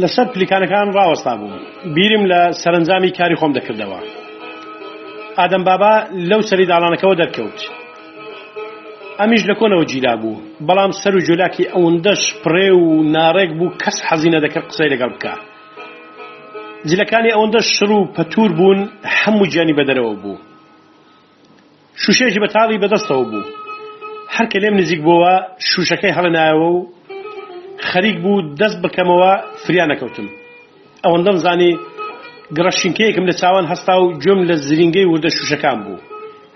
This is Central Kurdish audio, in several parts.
لەسەر پلیکانەکان ڕاوەستا بووم بیرم لە سەرنجامی کاری خۆم دەکردەوە ئادەم بابا لەو سەری داڵانەکەەوە دەرکەوت ئەمیش لە کۆنەوە جیلا بوو بەڵام سەر و جۆلاکی ئەوەندەش پڕێ و ناڕێک بوو کەس حەزیینە دەکرد قسەی لەگەڵ بکە جلەکانی ئەوەندە شڕ و پەتور بوون هەموو گیانی بەدەرەوە بوو شوشێژی بەتاڵی بەدەستەوە بوو هەر کە لێم نزیک بووە شوشەکەی هەڵەنایەوە و خەریک بوو دەست بکەمەوە فریانەکەوتم ئەوەندەم زانی گڕەشینکەیەکم لە چاوان هەستا و گوێم لە زرینگەی وردە شوشەکان بوو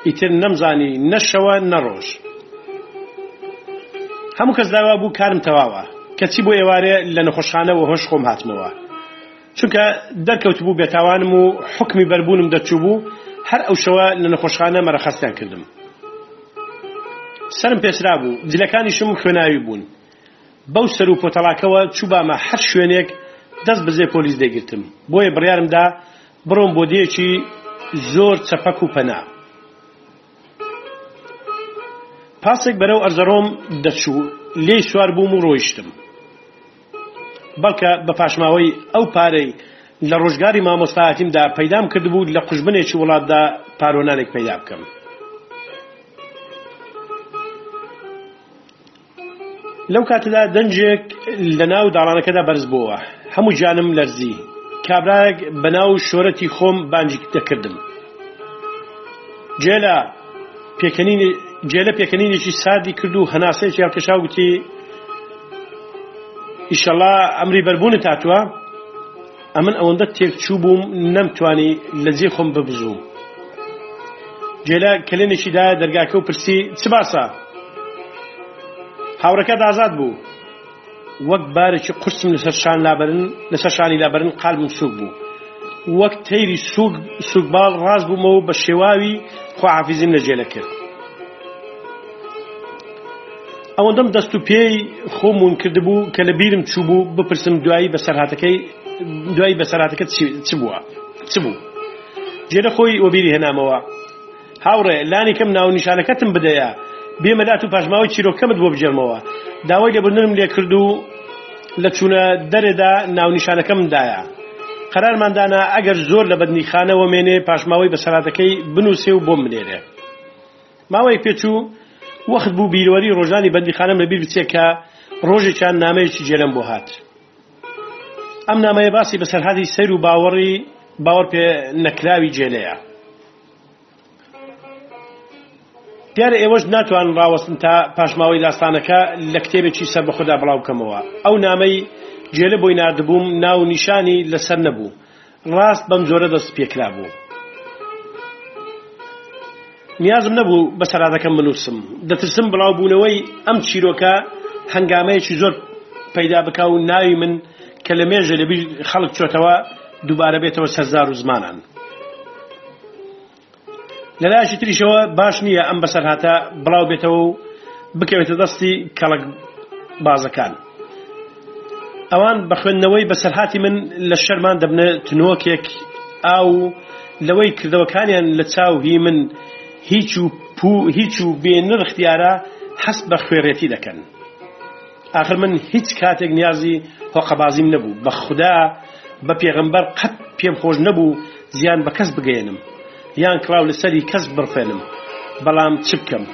ئیتر نەمزانی نەشەوە نەڕۆژ هەموو کەس داوا بوو کارم تەواوە کەچی بۆ ئێوارێ لە نەخۆشخانەوە هۆش خۆم هاتمەوە چونکە دەرکەوت بوو بێتاوانم و حکمی بەربوونم دەچوو بوو هەر ئەو شەوە لە نەخۆشخانە مەرەخەستیان کردم سرم پێسرا بوو جلەکانیشم خوێناوی بوون بەو سەر و پۆتەڵاکەوە چوبامە هەر شوێنێک دەست بزێ پۆلیس دەگرتم بۆیە بڕیارمدا بڕۆم بۆ دێکی زۆر چەپەک و پەنا پاسێک بەرەو ئەرزەرۆم دەچوو لێ سوار بووم و ڕۆیشتم بەڵکە بە پاشماوەی ئەو پارەی لە ڕۆژگاری مامۆستاهاتیمدا پەیدام کردبوو لە قوشبنێکی وڵاتدا پارۆنانێک پەیدا بکەم لەو کاتەدا دەنجێک لە ناو داڵانەکەدا بەرز بووە هەموو جانم لەرزی کابراەک بەناو شۆرەتی خۆم بانجی دەکردم جێلا پێکەنی جێلە پێکەنینێکی سادی کرد و هەناسەیەکی یاکەشا وتی ئیشەڵا ئەمری بەربوونت هاتووە ئەمن ئەوەندە تێکچوو بووم نەمتوانی لە جێ خۆم ببزوو جێلا کلێنێکی دا دەرگاکە و پرسی چ باسە هاوڕەکە دازاد بوو وەک بارێکی قورسم لەسەر شان لابرن لەسەر شانی لابرن قالبم سوک بوو وەک تەیری سوکباڵ ڕاز بوومەوە بە شێواوی خواحافزیم لە جێلە کرد ئەوەندەم دەست و پێی خۆمون کرد بوو کە لە بیرم چوو بوو بپرسم دوایی بە سەرهاتەکەی دوای بە سەراتەکە چ بووە چ بوو جێرە خۆی وەبیری هێنامەوە هاوڕێ لانی کەم ناونیشانەکەتم بدەیە بێمەدات و پاشماوەی چیرۆکەمت بۆ بجێمەوە داوای لێبرنم لێ کردو لە چوونە دەرێدا ناونیشانەکەمدایە قەرارماندانا ئەگەر زۆر لە بەدنیخانەوە مێنێ پاشماوەی بەسەراتەکەی بنووسێ و بۆم بنێرێ ماوەی پێچوو وەخت بوو بیرۆری ڕۆژانی بەندیخانم لە بیر بچێکە ڕۆژێکیان نامەیەکی جێرم بۆ هات ئەم نامەیە باسی بەسەرهاتی سەر و باوەڕی باوەڕ پێ نەکراوی جێلەیە دیارە ئێوەش ناتوان ڕاوەستن تا پاشماوەی داستانەکە لە کتێبێکی سەر بە خوددا بڵاو بکەمەوە ئەو نامەی جێلە بۆی نردبووم ناو نیشانی لەسەر نەبوو ڕاست بەم زۆرە دەست پێکرا بوو نیازم نەبوو بە سەرادەکەم بنووسم دەترسم بڵاو بوونەوەی ئەم چیرۆکە هەنگامەیەکی زۆر پەیدا بک و ناوی من کە لە مێژە لەبی خەڵک چۆتەوە دووبارە بێتەوە سەرزار و زمانان لەلایشی تریشەوە باش نییە ئەم بەسەر هاتە بڵاو بێتەوە و بکەوێتە دەستی کەڵک بازەکان ئەوان بە خوێندنەوەی بەسەرهاتی من لە شەرمان دەبنە تنۆکێک ئاو لەوەی کردەوەکانیان لە چاوهی من هیچ و هیچ و بێنرختیارە حەست بە خوێڕێتی دەکەن آخر من هیچ کاتێک نیازی هۆقەبازیم نەبوو بە خوددا بە پێغمبەر قەت پێم خۆش نەبوو زیان بە کەس بگەێنم یان کراو لەسەری کەس بڕفێنم بەڵام چ بکەم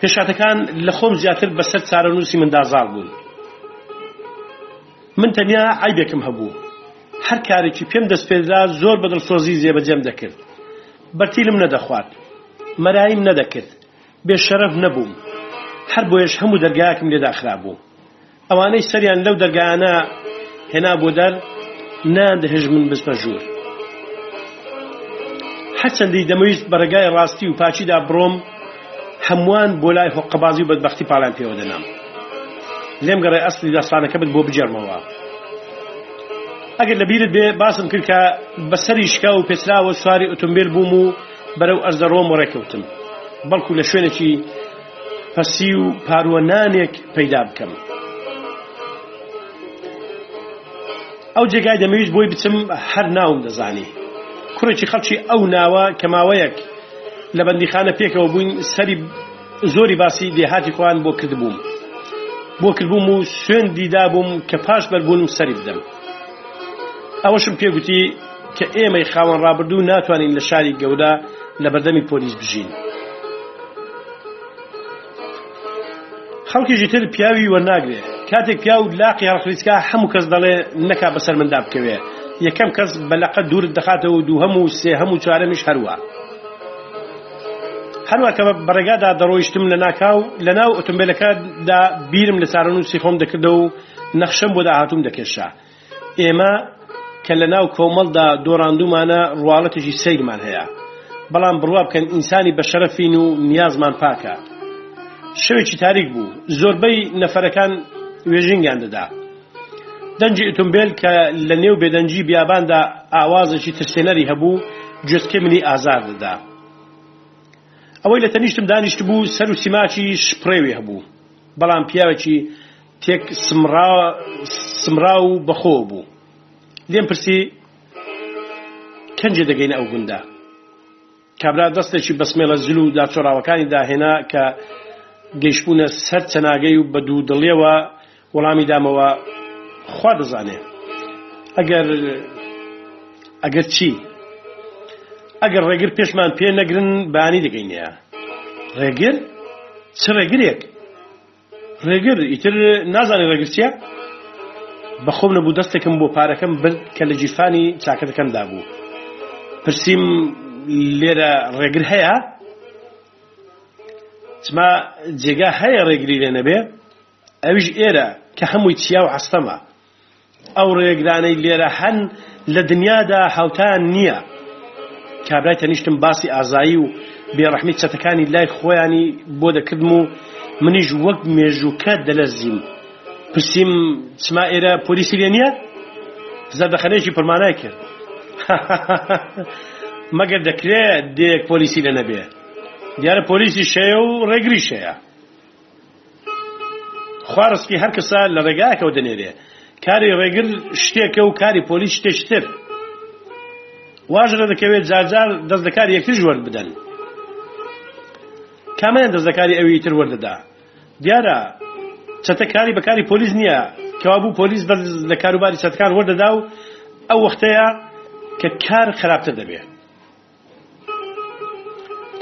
پێشاتەکان لە خۆم زیاتر بەسەر چارە نووسی مندازار بوون من تەنیا ئایبێکم هەبوو هەر کارێکی پێم دەست پێدا زۆر بەدڵسۆزی زێبەجێم دەکرد بەرتیلم نەدەخوات مەرایم نەدەکرد بێشەرەف نەبووم هەر بۆیش هەموو دەرگایەکم لێداخرا بوو ئەوانەی سەریان لەو دەرگانە هێنا بۆ دەر نادەهێژ من بستە ژوور هەرچەندی دەمەویست بەرەگای ڕاستی و پاچیدا بڕۆم هەمووان بۆ لای حقبازی و بەدبختی پاڵان پێوە دەنام لێم گەڕێ ئەسلی داستانەکە بت بۆ بجێرمەوە ئەگەر لە بیرت بێ باسم کرد کە بەسەری شکا و پێسراوە سواری ئۆتۆمبیل بووم و بەرەو ئەرزەڕۆم ڕێککەوتم بەڵکو لە شوێنێکی پەسی و پاروەنانێک پەیدا بکەم ئەو جێگای دەمەویست بۆی بچم هەر ناوم دەزانی کوڕێکی خەڵکی ئەو ناوە کەماوەیەک لە بەندیخانە پێکەوە بووین سەری زۆری باسی دێهاتی خۆیان بۆ کردبووم بۆ کردبووم و سوێن دیدا بووم کە پاش بەربوونم سەری بدەم ئەوەشم پێگوتی کە ئێمەی خاوەن ڕابردوو ناتوانین لە شاری گەورە لە بەردەمی پۆلیس بژین خەڵکیژی تر پیاوی وەرناگرێ کاتێک پیا و لاقی هەڕخلیسکا هەموو کەس دەڵێ نەکا بەسەر مندا بکەوێت یەکەم کەس بەلقە دوور دەخاتەوە دوو هەموو سێ هەموو چوارەمیش هەروە هەروە کە بەڕێگادا دەڕۆیشتم لە ناکاو لە ناو ئۆتۆمبیلەکەدا بیرم لە سارن و سیخۆم دەکردە و نەخشم بۆ داهاتوم دەکێشا ئێمە کە لە ناو کۆمەڵدا دۆڕاندومانە ڕواڵەتێکی سیرمان هەیە بەڵام بڕوا بکەن ئینسانی بە شەرەفین و نیازمان پاکە شەوێکی تاریک بوو زۆربەی نەفەرەکان وێژینگیان دەدا دەنجی ئۆتۆمبیل کە لە نێو بێدەنجی بیاباندا ئاوازێکی ترسێنەری هەبوو جستکە منی ئازار دەدا ئەوەی لە تەنیشتم دانیشت بوو سەر و سیماچی شپڕێوی هەبوو بەڵام پیاوێکی تێک سمرا و بەخۆ بوو لێم پرسی کەنجێ دەگەینە ئەو گوندا کابرا دەستێکی بەسمێڵە زل و داچۆراوەکانی داهێنا کە گەیشتبوونە سەر چەناگەی و بە دوو دڵێەوە وەڵامی دامەوە خوا دەزانێ ئەگەر ئەگەر چی ئەگەر ڕێگر پێشمان پێ نەگرن بانی دەگەینەیە ڕێگر چ ڕێگرێک ڕێگر ئیتر نازانێ ڕێگرچیە بەخۆم نەبوو دەستێکم بۆ پارەکەم بر کە لە جیفانی چاکەتەکەم دابوو پرسییم لێرە ڕێگر هەیە چما جێگا هەیە ڕێگری لێ نەبێ ئەویش ئێرە کە هەمووی چیا و عستەمە ئەو ڕێگرانەی لێرە هەن لە دنیادا حوتان نییە کابرای تەنیشتم باسی ئازایی و بێڕەحمی چەتەکانی لای خۆیانی بۆ دەکردم و منیش وەک مێژووکە دەلەزیم پرسییم چما ئێرە پۆلیسی لێ نییە زەردەخەنێکی پەرمانای کرد مەگەر دەکرێت دێک پۆلیسی لە نەبێ دیارە پۆلیسی شەیە و ڕێگری شەیە خوارسکی هەر کەسە لە ڕێگایکەوە دەنێرێ کاری ڕێگر شتێکە و کاری پۆلیس شتێشتر واژرە دەکەوێت جارجار دەست دەکار یەکتر وەرد بدەن کامیان دەست دەکاری ئەوی تر وەردەدا دیارە چەتە کاری بە کاری پۆلیس نییە کەوابوو پۆلیس لە کاروباری چەتکار وەردەدا و ئەو وەختەیە کە کار خراپتە دەبێت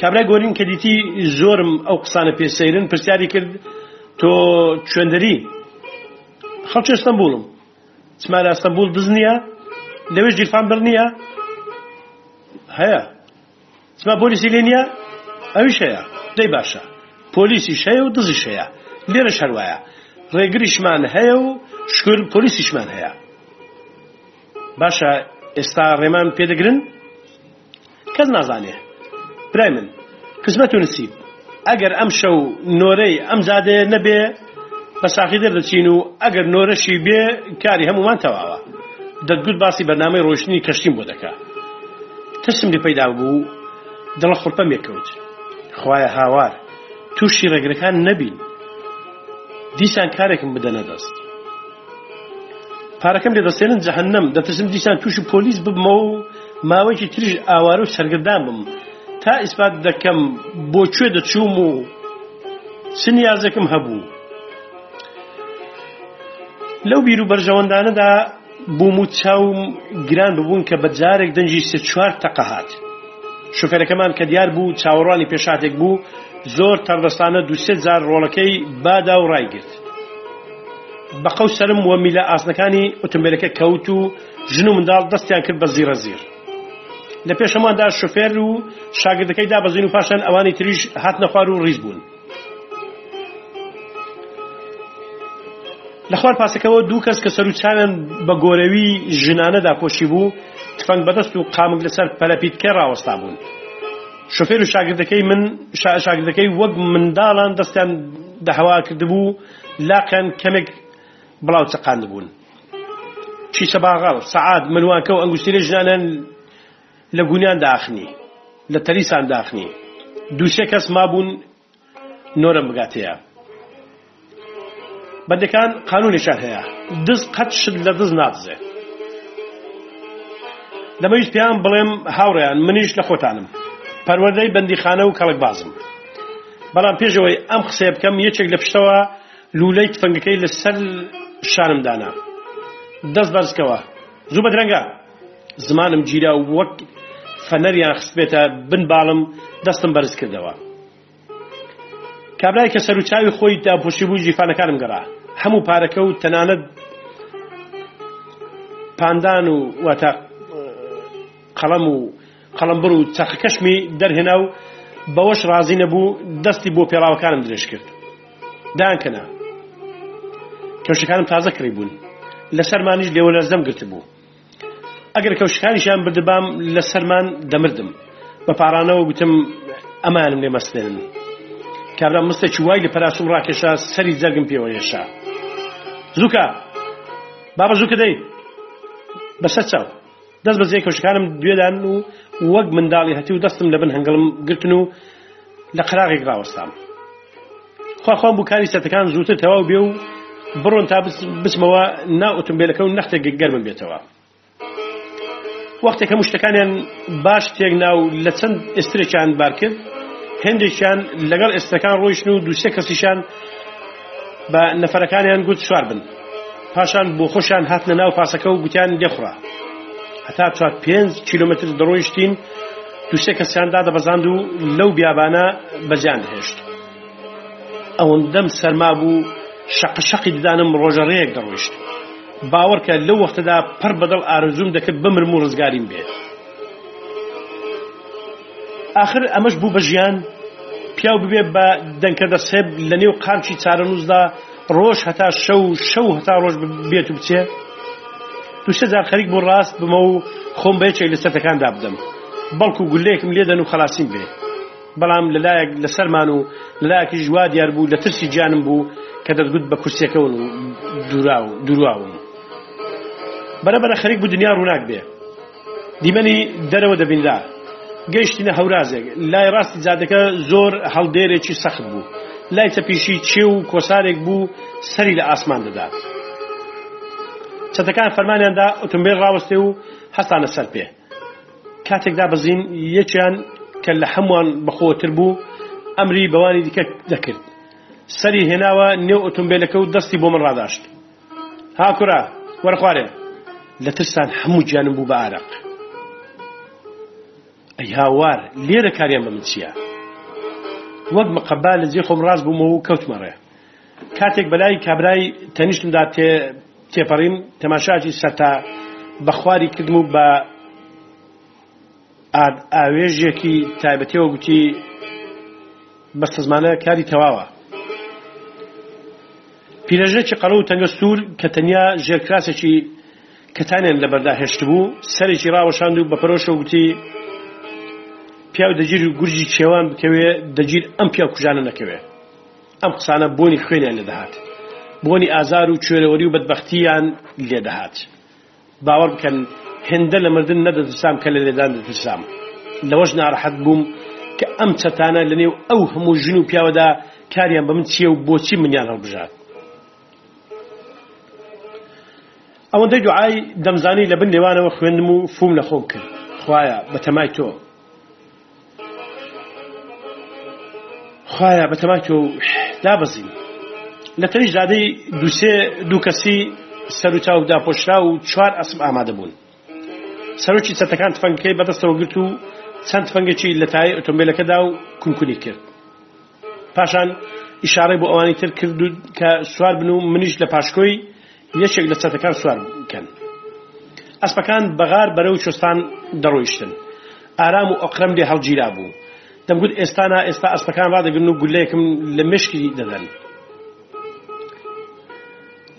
کابرای گۆرین کە دیتی زۆرم ئەو قسانە پێسەیرن پرسیاری کرد تۆ کوێندەری خەڵکی ئەستەمبولم چمانە ئەستەمبول دز نییە لەوێ جیرفان بر نییە هەیە چما پۆلیسی لێ نییە ئەویش هەیە دەی باشە پۆلیسی شەیە و دزی شەیە لێرە شەروایە ڕێگریشمان هەیە و شکر پۆلیسیشمان هەیە باشە ئێستا ڕێمان پێدەگرن کەس نازانێ برای من قسمەت و نسیب ئەگەر ئەم شەو نۆرەی ئەم زادێ نەبێ بە ساقی دەردەچین و ئەگەر نۆرەشی بێ کاری هەمومان تەواوە دەتگوت باسی بەنامەی ڕۆشتنی کەشتیم بۆ دەکا تسم لێ پەیدا بوو دڵە خوڵپەم یەکەوت خوایە هاوار تووشی ڕێگرەکان نەبین دیسان کارێکم بدەنە دەست پارەکەم لێ دەستێنن جەهنم دەترسم دیسان تووشی پۆلیس ببمەوە و ماوەیەکی تریش ئاوارە و سەرگردان بم تا ئیسپات دەکەم بۆ کوێ دەچوم و سنیازەکەم هەبوو لەو بیر و بەرژەوەندانەدا بووم و چاوم گران ببوون کە بە جارێک دەنجی سێ چوار تەقەهات شوفێرەکەمان کە دیار بوو چاوەڕوانی پێشاتێک بوو زۆر تەردەستانە دوسێ جار ڕۆڵەکەی بادا و ڕایگرت بە قەو سرم وە میلە ئاسنەکانی ئۆتمبیلەکە کەوت و ژن و منداڵ دەستیان کرد بە زیرە زیر لە پێشەماندا شوفێر و شاگردەکەی دابەزین و پاشان ئەوانی تریش هات نەخوار و ڕیز بوون لە خوار پاسەکەەوە دوو کەس کە سەر و چاویان بە گۆرەوی ژنانەدا پۆشی بوو تفەنگ بەدەست و قامک لەسەر پەلەپیتکە ڕوەستا بوون شوفێر و شاگردەکەی من شاگردەکەی وەک منداڵان دەستیان دەهوا کردبوو لاقیان کەمێک بڵاو چقاند بوون چی سەباغاڵ سعاد منوانکە و ئەنگوستیرە ژنانیان لە گونیان داخنی لە تەریسان داخنی دووسێ کەس مابوون نۆرە بگاتەیە بەدەکان قانونیشان هەیە دز قەت شت لە دز نادزێ دەمەویست پێیان بڵێم هاوڕیان منیش لە خۆتانم پەروەدەی بەندیخانە و کەڵک بازم بەڵام پێشەوەی ئەم قسێ بکەم یەکێک لە پشتەوە لولەی تفەنگەکەی لەسەر شانم دانا دەست بەرزکەوە زوو بە درەنگە زمانم گیرا و وەک فەنەریان خست بێتە بن باڵم دەستم بەرز کردەوە کابرای کە سەر و چاوی خۆی داپۆشی بوو جیفانەکانم گەڕا هەموو پارەکە و تەنانەت پاندان و واتە قەڵم و قەڵمبڕ و چەخەکەشمی دەرهێنا و بەوەش ڕازی نەبوو دەستی بۆ پێڵاوەکانم درێژ کرد دانکەنا کەوشەکانم تازە کڕی بوون لەسەرمانیش لێوە لەرزەم گرت بوو ئەگەر کەوشەکانیشیان بردبام لە سەرمان دەمردم بە پارانەوە گوتم ئەمانم لێ مەستێنن کابرا مستێکی وای لە پەراسوم ڕاکێشا سەری جەرگم پێوەێشا زووکە بابە زووکە دەی بەسەر چاو دەست بەزیێ کەشکانم دوێدان و وەک منداڵی هەتی و دەستم لە بن هەنگڵم گرتن و لە قراغێک ڕوەستان خواخواام بکاری سەتەکان زووتر تەواو بێ و بڕۆن تا بچمەوە نا ئۆتمبیلەکە و نەختێک گەرمم بێتەوە وەختێکە مشتەکانیان باش تێک ناو لە چەند ئێسترێکیان بار کرد هەندێکیان لەگەڵ ئێستەکان ڕۆیشن و دووسێ کەسیشان بە نەفەرەکانیان گوت سوار بن پاشان بۆ خۆشیان هاتنە ناو پاسەکە و گوتیان دێخورا هەتا چوار پێنج کیلومتر دڕۆیشتین دووسێ کەسیاندا دەبەزاند و لەو بیابانە بەجیان هێشت ئەوەندەم سەرما بوو شەقشەقی ددانم ڕۆژەڕەیەک دەڕۆیشت باوەڕکە لەو وەختەدا پڕ بەدڵ ئارزوم دەکرد بمرم و ڕزگاریم بێت آخر ئەمەش بوو بە ژیان پیاو ببێ بە دەنکەدە سێب لە نێو قامچی چارەنووزدا ڕۆژ هەتا شەو شەو هەتا ڕۆژ بێت و بچێ دوشە جار خەریک بۆ ڕاست بمە و خۆم بەیەکێک لە سەتەکان دابدەم بەڵکو گولەیەکم لێدەن و خلاصیم بێ بەڵام لەلایەک لەسەرمان و لایەکی ژوا دیار بوو لە ترسی جیانم بوو کە دەدگوت بە کورسەکەون و دوراون بەرەبەرە خەریک بوو دنیا ڕووناک بێ دیمەنی دەرەوە دەبیندا گەیشتینە هەورازێک لای ڕاستی زیادەکە زۆر هەڵدێرێکی سەخت بوو لای تەپیشی چێ و کۆسارێک بوو سەری لە ئاسمان دەدات چەتەکان فەرمانیاندا ئۆتمبیل ڕاوەستێ و هەستانە سەر پێ کاتێکدا بزین یەکیان کە لە هەمووان بەخۆتر بوو ئەمری بەوانی دیکە دەکرد سەری هێناوە نێو ئۆتمبیلەکە و دەستی بۆ من ڕداشت هاکوورە وەرخوارێ لە ترسان هەموو گیانم بوو بە عراق هاوار لێرە کاریان بە من چییە وەک مقببا لە جێ خۆم ڕاست بوومەوە و کەوتمەڕێ کاتێک بەلای کابرای تەنیشتمدا تێ تێپەڕیم تەماشاجی سەرتا بەخواری کردم و بە ئاوێژێکی تایبەتەوە گوتی بەستە زمانە کاری تەواوە پیرەژێکی قەڵە و تەنگە سوور کە تەنیا ژێرکراسێکی کەتانیان لەبەردا هێشت بوو سەرێکی ڕاوەشاند و بەپەرۆشە وتی پیاو دەگیر و گورجی چێوان بکەوێ دەگیر ئەم پیا کوژانە نەکەوێ ئەم قسانە بۆنی خوێنیان لەدەهات بۆنی ئازار و کوێرەوەری و بەدبختیان لێدەهات باوەڕ بکەن هێندە لە مردن نەدەدرسام کە لە لێدان دەدرسام لەوەش ناڕەحەت بووم کە ئەم چەتانە لەنێو ئەو هەموو ژن و پیاوەدا کاریان بە من چییە و بۆچی منیان هەڵبژات ئەوەندەی دوعای دەمزانی لە بن لێوانەوە خوێندم و فوم لە خۆم کرد خویە بە تەمای تۆ خخوایە بە تەماکی و دابەزین لە تەری ژادەی دووسێ دوو کەسی سەر و چاو داپۆشرا و چوار ئەسم ئامادە بوون سەرۆکی چەتەکان تفەنگەکەی بەدەستەوە گرت و چەند فەنگەکی لە تای ئۆتۆمبیلەکەدا و کونکونی کرد پاشان ئیشارەی بۆ ئەوانی تر کرد کە سوار بن و منیش لە پاشکۆی یەکێک لە چەتەکان سوار بکەن ئەسپەکان بەغار بەرە و چۆستان دەڕۆیشتن ئارام و ئەقرەم لێ هەڵگیرا بوو دەمگوت ئێستانا ئێستا ئەستەکان ڕدەگرن و گولەیەکم لە مشکی دەدەن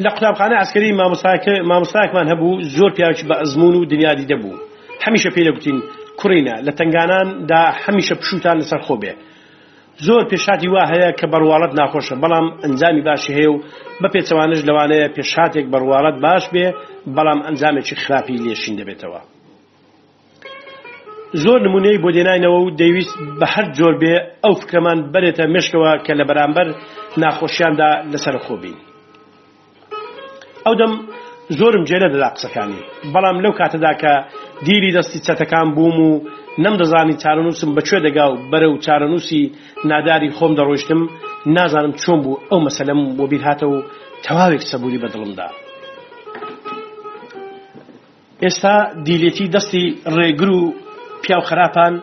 لە قوتابخانە ئەسکەری مامۆستاکە مامۆستاکمان هەبوو زۆر پیاوکی بە ئەزمون و دنیادی دەبوو هەمیشە پێ دەگوتین کوڕینە لە تنگاناندا هەمیشە پشوتان لەسەر خۆ بێ زۆر پێشاتی وا هەیە کە بڕواڵەت ناخۆشە بەڵام ئەنجامی باشی هەیە و بە پێچەوانش لەوانەیە پێشاتێک بڕواڵەت باش بێ بەڵام ئەنجامێکی خراپی لێشین دەبێتەوە زۆر نمونەی بۆ دێناینەوە و دەیویست بە هەر جۆر بێ ئەو فکرەمان بەرێتە مشکەوە کە لە بەرامبەر ناخۆشیاندا لەسەر خۆبین ئەو دەم زۆرم جێرە دەدا قسەکانی بەڵام لەو کاتەدا کە دیری دەستی چەتەکان بووم و نەمدەزانی چارەنووسم بەکوێ دەگا و بەرە و چارەنووسی ناداری خۆم دەڕۆشتم نازانم چۆن بوو ئەو مەسەلەم بۆ بیرهاتە و تەواوێک سەبووری بە دڵمدا ئێستا دیلێتی دەستی ڕێگر و پیاو خراپان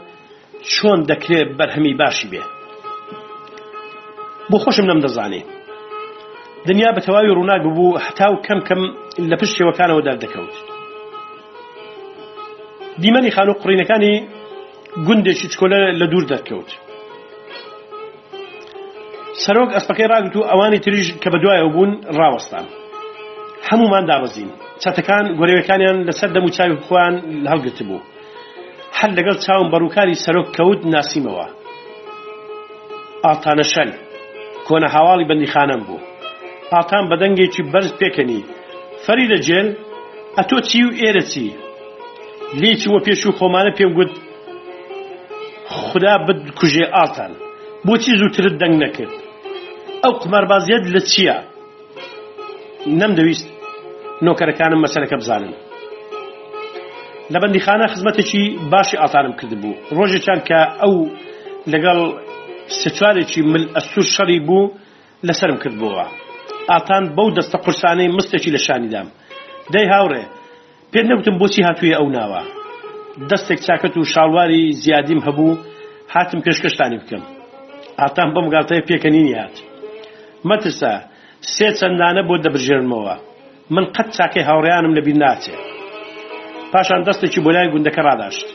چۆن دەکرێت بەرهەمی باشی بێ بۆ خۆشم نەم دەزانێ دنیا بە تەواوی ڕووناک بوو هەتاو کەم کەم لە پشتێوەکانەوە دەردەکەوت دیمەنی خان و قڕینەکانی گوندێکی چکۆلە لە دوور دەرکەوت سەرۆک ئەسپەکەی ڕاگوت و ئەوانی تریژ کە بە دوایە بوون ڕاوەستان هەمومان دابەزین چەتەکان گۆرەوەکانیان لەسەر دەم و چاوی خۆیان هەڵگرت بوو هەر لەگەڵ چاوم بەڕووکاری سەرۆک کەوت ناسیمەوە ئاتانە شەل کۆنە هاواڵی بەندیخانەم بوو ئاتان بە دەنگێکی بەرز پێکەنی فەری لە جێل ئەتۆ چی و ئێرە چی لێکی وە پێش و خۆمانە پێم گوت خدا بکوژێ ئاتان بۆچی زووترت دەنگ نەکرد ئەو قماربازیت لە چییە نەمدەویست نۆکەرەکانم مەسەرەکە بزانن لە بەندیخانە خزمەتێکی باشی ئاسانم کردبوو ڕۆژێکیان کە ئەو لەگەڵ سچوارێکی مل ئەسوور شەڕی بوو لەسرم کردبووە ئاتان بەو دەستە قورسانەی مستێکی لە شانیدام دەی هاوڕێ پێ نەوتم بۆچی هاتووی ئەو ناوە دەستێک چاکەت و شاڵواری زیادیم هەبوو هاتم پێشکەشتانی بکەم ئاتان بەم گاتەیە پێکەنینی هات مەترسە سێ چەندانە بۆ دەبژێنمەوە من قەت چاکەی هاوڕیانم لەبی ناچێت پاشان دەستێکی بۆ لای گوندەکە ڕداشت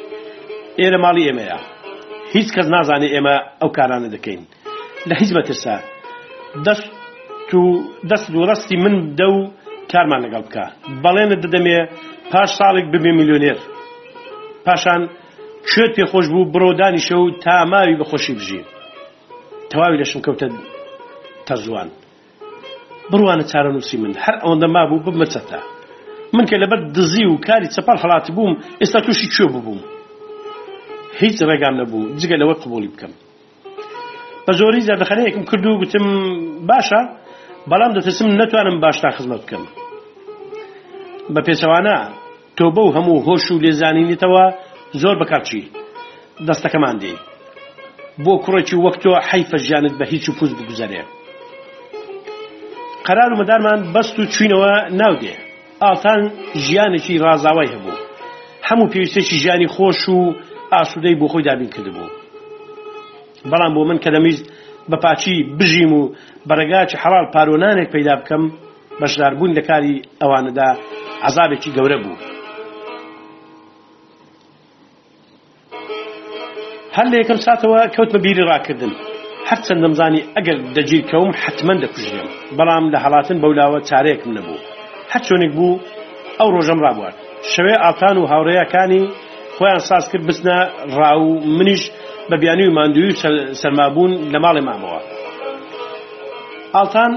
ئێرە ماڵی ئێمەیە هیچ کەس نازانێ ئێمە ئەو کارانە دەکەین لە هیچ بەترسا دەست و دەست و ڕستی من دە و کارمان لەگەڵ بکە بەڵێنە دەدەمێ پاش ساڵێک ببێ میلیۆنێر پاشان کوێت پێخۆش بوو بڕۆدانی شە و تا ماوی بەخۆشی بژی تەواوی لە شنکەوتە تەزوان بڕوانە چارە نووسی من هەر ئەوەندە ما بوو بمەچەتە من کە لەبەر دزی و کاری چەپەر هەڵاتی بووم ئێستا تووشی کوێ ببووم هیچ ڕێگان نەبوو جگە لەوە قبولی بکەم بە زۆری زیادەخەنەیەکم کردو گوتم باشە بەڵام دەتەسم نەتوانم باشتا خزمەت بکەم بە پێچەوانە تۆ بە و هەموو هۆش و لێزانینیتەوە زۆر بەکارچی دەستەکەمان دێ بۆ کوڕێکی وەک تۆ حیفە ژیانت بە هیچ و پوست بگوزارێ قرار و مەدارمان بەست و چوینەوە ناو دێ ئاتان ژیانێکی ڕازاوای هەبوو هەموو پێویستێکی ژیانی خۆش و ئاسوودەی بۆ خۆی دابین کردبوو بەڵام بۆ من کە دەمویست بە پاچی بژیم و بەرەگاچ حەڵال پارۆنانێک پەیدا بکەم بەشداربوون لە کاری ئەوانەدا عذابێکی گەورە بوو هەر لە یەکەم ساتەوە کەوت بە بیری ڕاکردن هەرچەندەمزانی ئەگەر دەگیر کەوم حتمما دەکوژێم بەڵام لە هەڵاتن بەولاوە چارەیەکم نەبوو هەر چۆنێک بوو ئەو ڕۆژەم ڕابوار شەوێ ئاتان و هاوڕێیەکانی خۆیان ساز کرد بچنە ڕاو منیش بە بیانی و ماندووی سەرمابوون لە ماڵی مامەوە ئالتان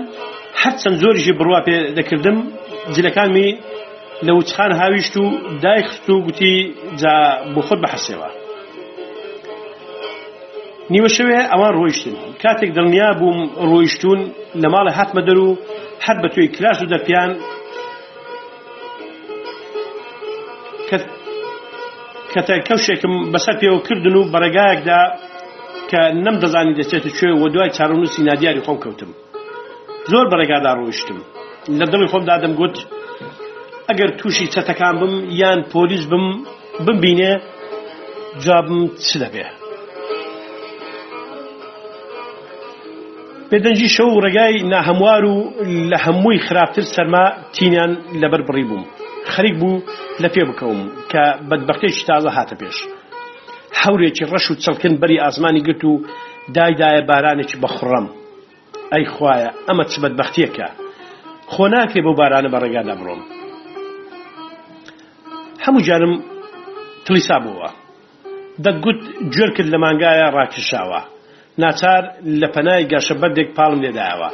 هەر چەند زۆریشی بڕوا پێ دەکردم جلەکانمی لە وچخان هاویشت و دایخست و گوتی جا بۆ خۆت بەحەسێەوە نیوە شەوێ ئەوان ڕۆیشتن کاتێک دڵنیا بووم ڕۆیشتون لە ماڵە هاتمە دەر و هەر بە توی کلاش و دەپیان کەتە کەوشێکم بەسەر پێوە کردن و بەرەگایەکدا کە نەم دەزانی دەچێت کوێ و دوای چارونوسی نادیاری خۆم کەوتم زۆر بەرەگادا ڕۆیشتم لە دڵی خۆمدا دەمگوت ئەگەر تووشی چەتەکان بم یان پۆلیس بم بمبینێ جابم چ دەبێ پێدەنجی شەو ڕێگای ناهەموار و لە هەمووی خراپتر سەرما تینیان لەبەر بڕی بووم خەریک بوو لە پێ بکەوم کە بەدبختێکی تازە هاتە پێش هەورێکی ڕەش و چڵکن بەری ئاسمانی گرت و دایدایە بارانێکی بەخڕم ئەی خوایە ئەمە چ بەدبختیەکە خۆ ناکرێ بۆ بارانە بە ڕێگا دەمڕۆم هەموو جارم تلیسا بووە دەتگوت گوێر کرد لە مانگایە ڕاکشاوە ناچار لە پەنای گەشە بەردێک پاڵم لێداوە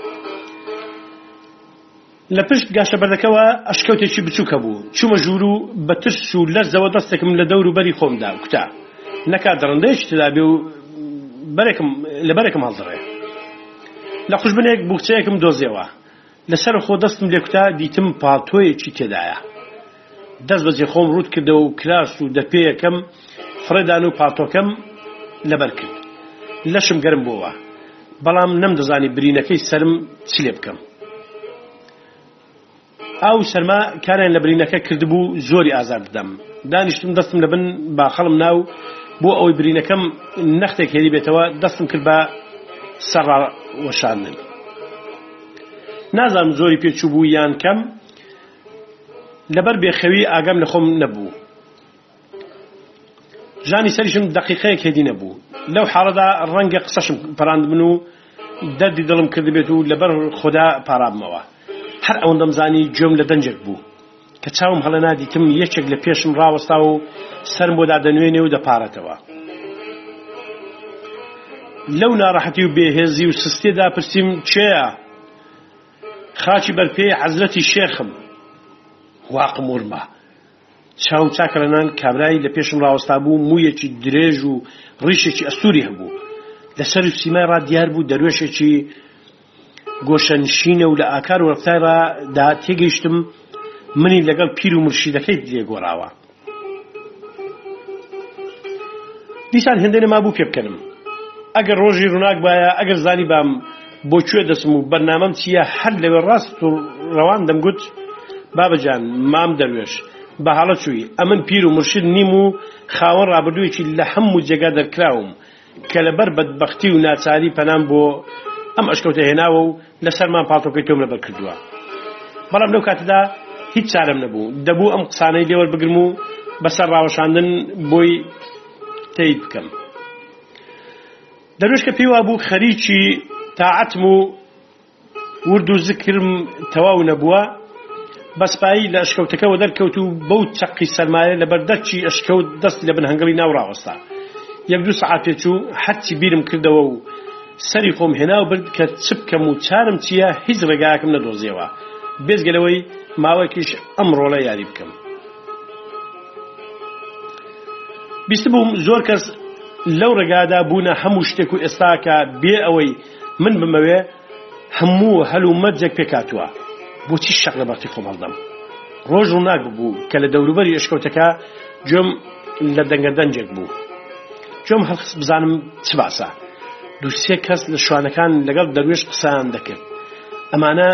لە پشت گاشە بەردەکەەوە ئەشکەوتێکی بچووکە بوو چوومە ژوور و بە تش و لەرزەوە دەستێکم لە دەور و بەری خۆمدا کوتا نەکات ڕندێش تدابێ و لە بەرێکم هەڵدڕێ لە خوشبنێک بوخچەیەکم دۆزیەوە لەسەر خۆ دەستم لێ کوتا دیتم پاتۆیەکی تێدایە دەست بەجێ خۆم ڕوت کردەوە و کراس و دەپێیەکەم فرەدان و پاتۆکەم لەبەر کرد لەشم گەرم بووە بەڵام نەمدەزانی برینەکەی سرم چ لێ بکەم ئاو شەرما کاریان لە برینەکە کردبوو زۆری ئازار بدەم دانیشتم دەستم لە بن با خەڵم ناو بۆ ئەوەی برینەکەم نەختێک هێری بێتەوە دەستم کرد بە سەڕوەشاندن نازانم زۆری پێچوو بوو یان کەم لەبەر بێخەوی ئاگەم لە خۆم نەبوو ژانی سەریشم دقیقەیەک هێدی نەبوو لەو حاڵەدا ڕەنگە قسەشم پەراند من و دەردی دڵم کرد بێت و لەبەر خۆدا پارابمەوە هەر ئەوەندەم زانی گوێم لە دەنجێک بوو کە چاوم هەڵە نادیتم یەکێک لە پێشم ڕاوەستا و سەرم بۆدا دەنوێنێ و دەپارێتەوە لەو ناڕەحەتی و بێهێزی و سستێدا پرسییم چێە خاچی بەرپێی حەزرەتی شێخم واقمورمە چاوم چاکەرەنان کابرای لە پێشم ڕاوەستا بوو مویەکی درێژ و ڕیشێکی ئەسووری هەبوو لەسەر و سیمای ڕادیار بوو دەروێشێکی گۆشەنشینە و لە ئاکار و ڕفتایڕدا تێگەیشتم منی لەگەڵ پیر و مرشیدەکەی لێگۆڕاوە دیسان هەندێنە ما بوو پێ بکەنم ئەگەر ڕۆژی ڕووناک باە ئەگەر زانی بام بۆکوێ دەسم و بەرنامەم چییە هەر لەوێ ڕاست و ڕەوان دەمگوت بابەجان مام دەروێش بە حاڵە چووی ئەمن پیر و مرشید نیم و خاوەن ڕابردوویەکی لە هەموو جێگا دەرکراوم کە لەبەر بەدبختی و ناچاری پەنام بۆ ئەم ئەشکەوتە هێناوە و لەسەرمان پاتۆکەی تۆم لەبەر کردووە بەڵام لەو کاتەدا هیچ چارەم نەبوو دەبوو ئەم قسانەی لێوە بگرم و بەسەر ڕاوەشاندن بۆی تی بکەم دەروش کە پێی وابوو خەریکی تاعتم و ورد و زکرم تەواو نەبووە بەسپایی لە ئەشکەوتەکەەوە دەرکەوت و بەو چەقی سەرمایە لە بەردەرچی ئەشکەوت دەست لە بن هەنگڵی ناوڕاوەستا یەک دو سعات پێچوو هەرچی بیرم کردەوە و سەری خۆم هێنا و برد کە چ بکەم و چارم چییە هیچ ڕێگاکم نەدۆزیەوە بێزگەلەوەی ماوەکیش ئەمڕۆلە یاری بکەم بیست بووم زۆر کەس لەو ڕێگادا بوونە هەموو شتێک و ئێستاکە بێ ئەوەی من بمەوێ هەموو هەلو مەرجێک پێکاتوە بۆچی شەق لە بەختی خۆم هەڵدەم ڕۆژ و ناک بوو کە لە دەوروبەری ئشکەوتەکە جۆم لە دەنگە دەنجێک بوو جۆم هەڵخص بزانم چ باسە دووسێ کەس لە شوانەکان لەگەڵ دەروێش قسان دەکرد ئەمانە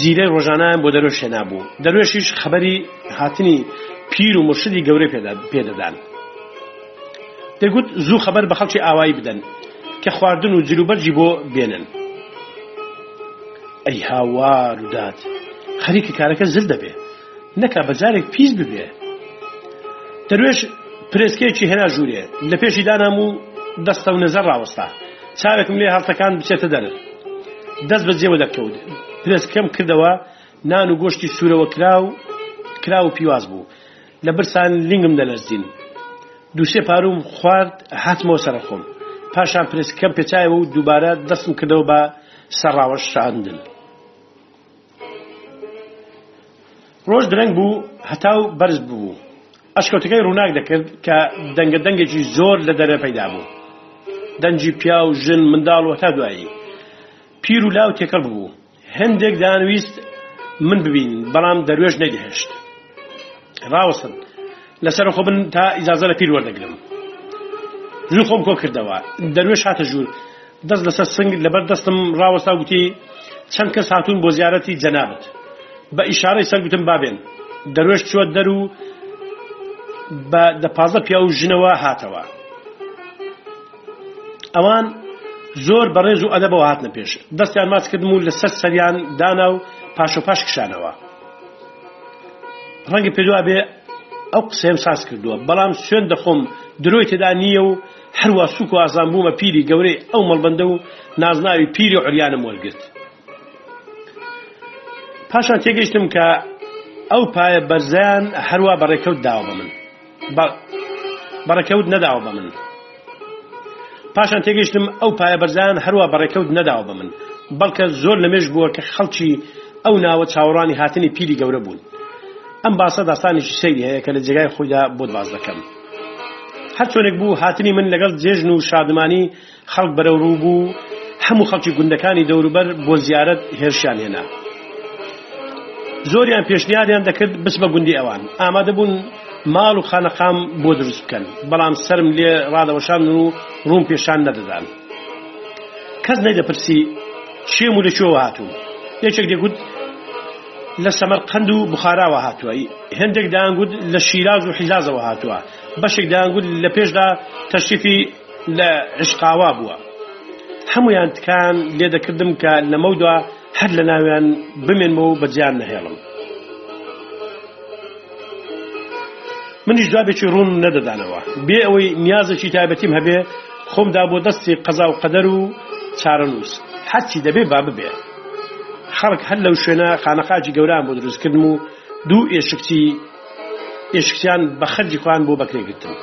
جیرە ڕۆژانیان بۆ دەروێشێ نبوو دەروێشیش خەبەری هاتنی پیر و مشتی گەورەی پێدەدان دەگوت زوو خەبەر بە خەڵکی ئاوایی بدەن کە خواردن و جلوبەرجی بۆ بێنن ئەی هاوار ودات خەریکی کارەکە زل دەبێ نەکا بەجارێک پیس ببێ دەروێش پرسکێکی هێنا ژوورێ لە پێشی دانام و دەستە و نەزەر ڕاوەستا چاوێکم لێ هەڵتەکان بچێتە دەرە دەست بەجێوە دەکەوت پرسکەم کردەوە نان و گۆشتی سوورەوە کراو کرا و پیواز بوو لە برسان لنگم دەلەرزین دووسێ پاروم خوارد هاتمەوە سەرخۆم پاشان پرسکەم پێچایەوە و دووبارە دەستم کردەوە بە سەرڕاوە شاندن ڕۆژ درەنگ بوو هەتاو بەرز بوو ئەشکەوتەکەی ڕووناک دەکرد کە دەنگە دەنگێکی زۆر لە دەرە پەیدا بوو دەنجی پیا و ژن منداڵ و تا دوایی پیر و لاو تێکەڵ بوو هەندێک دانویست من ببین بەڵام دەروێژ نەگەهشت ڕاوەسن لەسەر خۆ بن تا ئیزازە لە پیر وەردەگرم زوو خۆم کۆ کردەوە دەروێش هاتە ژوور دەست لەسەر سنگ لەبەر دەستم ڕاوەستا گوتی چەند کەس هاتوون بۆ زیارەتی جەنابەت بە ئیشارەی سەرگوتم بابێن دەروێش چوە دەرو بە دە پازە پیا و ژنەوە هاتەوە ئەوان زۆر بەڕێز و ئەدەبەوە هاتنە پێش دەستیان ماچکردم و لەسەر سەریان دانا و پاش و پاش کشانەوە ڕەنگە پێدووا بێ ئەو قسەم ساس کردووە بەڵام سوێن دەخۆم درۆی تێدا نییە و هەروە سوک و ئازان بوومە پیری گەورەی ئەو مەڵبندە و نازناوی پیری و عریانە مۆلگرت پاشان تێگەیشتم کە ئەو پایە بەرزیان هەروە بەڕێکەوت داوە بە من بەڕێکەوت نەداوە بە من پاشان تێگەیشتم ئەو پایە بەرزان هەروە بەڕێکەوت نەداوە بە من بەڵکە زۆر لەمێش بووە کە خەڵکی ئەو ناوە چاوەڕانی هاتنی پیری گەورە بوون ئەم باسە داستانێکی سەیری هەیە کە لە جێگای خۆیدا بۆ باز دەکەم هەر چۆنێک بوو هاتنی من لەگەڵ جێژن و شادمانی خەڵک بەرەو ڕوو بوو هەموو خەڵکی گوندەکانی دەوروبەر بۆ زیارت هێرشیان هێنا زۆریان پێشنیادیان دەکرد بس بە گوندی ئەوان ئامادە بوون ماڵ و خانەقام بۆ دروست بکەن بەڵام سرم لێ ڕادەوەشان و ڕوون پێشان نەدەدان کەس نەیدەپرسی چێم و لەکوێوە هاتوو یەکێک دەگوت لە سەمەرقند و بخاراوە هاتووە هەندێک داگوت لە شیراز و حیزازەوە هاتووە بەشێک داگوت لە پێشدا تەشریفی لە عشقاوا بووە هەمویان تکان لێدەکردم کە لەمەودا هەر لە ناویان بمێنمە و بەجیان نەهێڵم منیش جوابێکی ڕوون نەدەدانەوە بێ ئەوەی نیازەکی تایبەتیم هەبێ خۆمدا بۆ دەستی قەزا و قەدەر و چارەنووس حەچی دەبێ با ببێ خەڵک هەر لەو شوێنە خانەقاجی گەوران بۆ دروستکردن و دوو ئێشکتی ئێشکیان بە خەرجی خوان بۆ بەکرێگرتن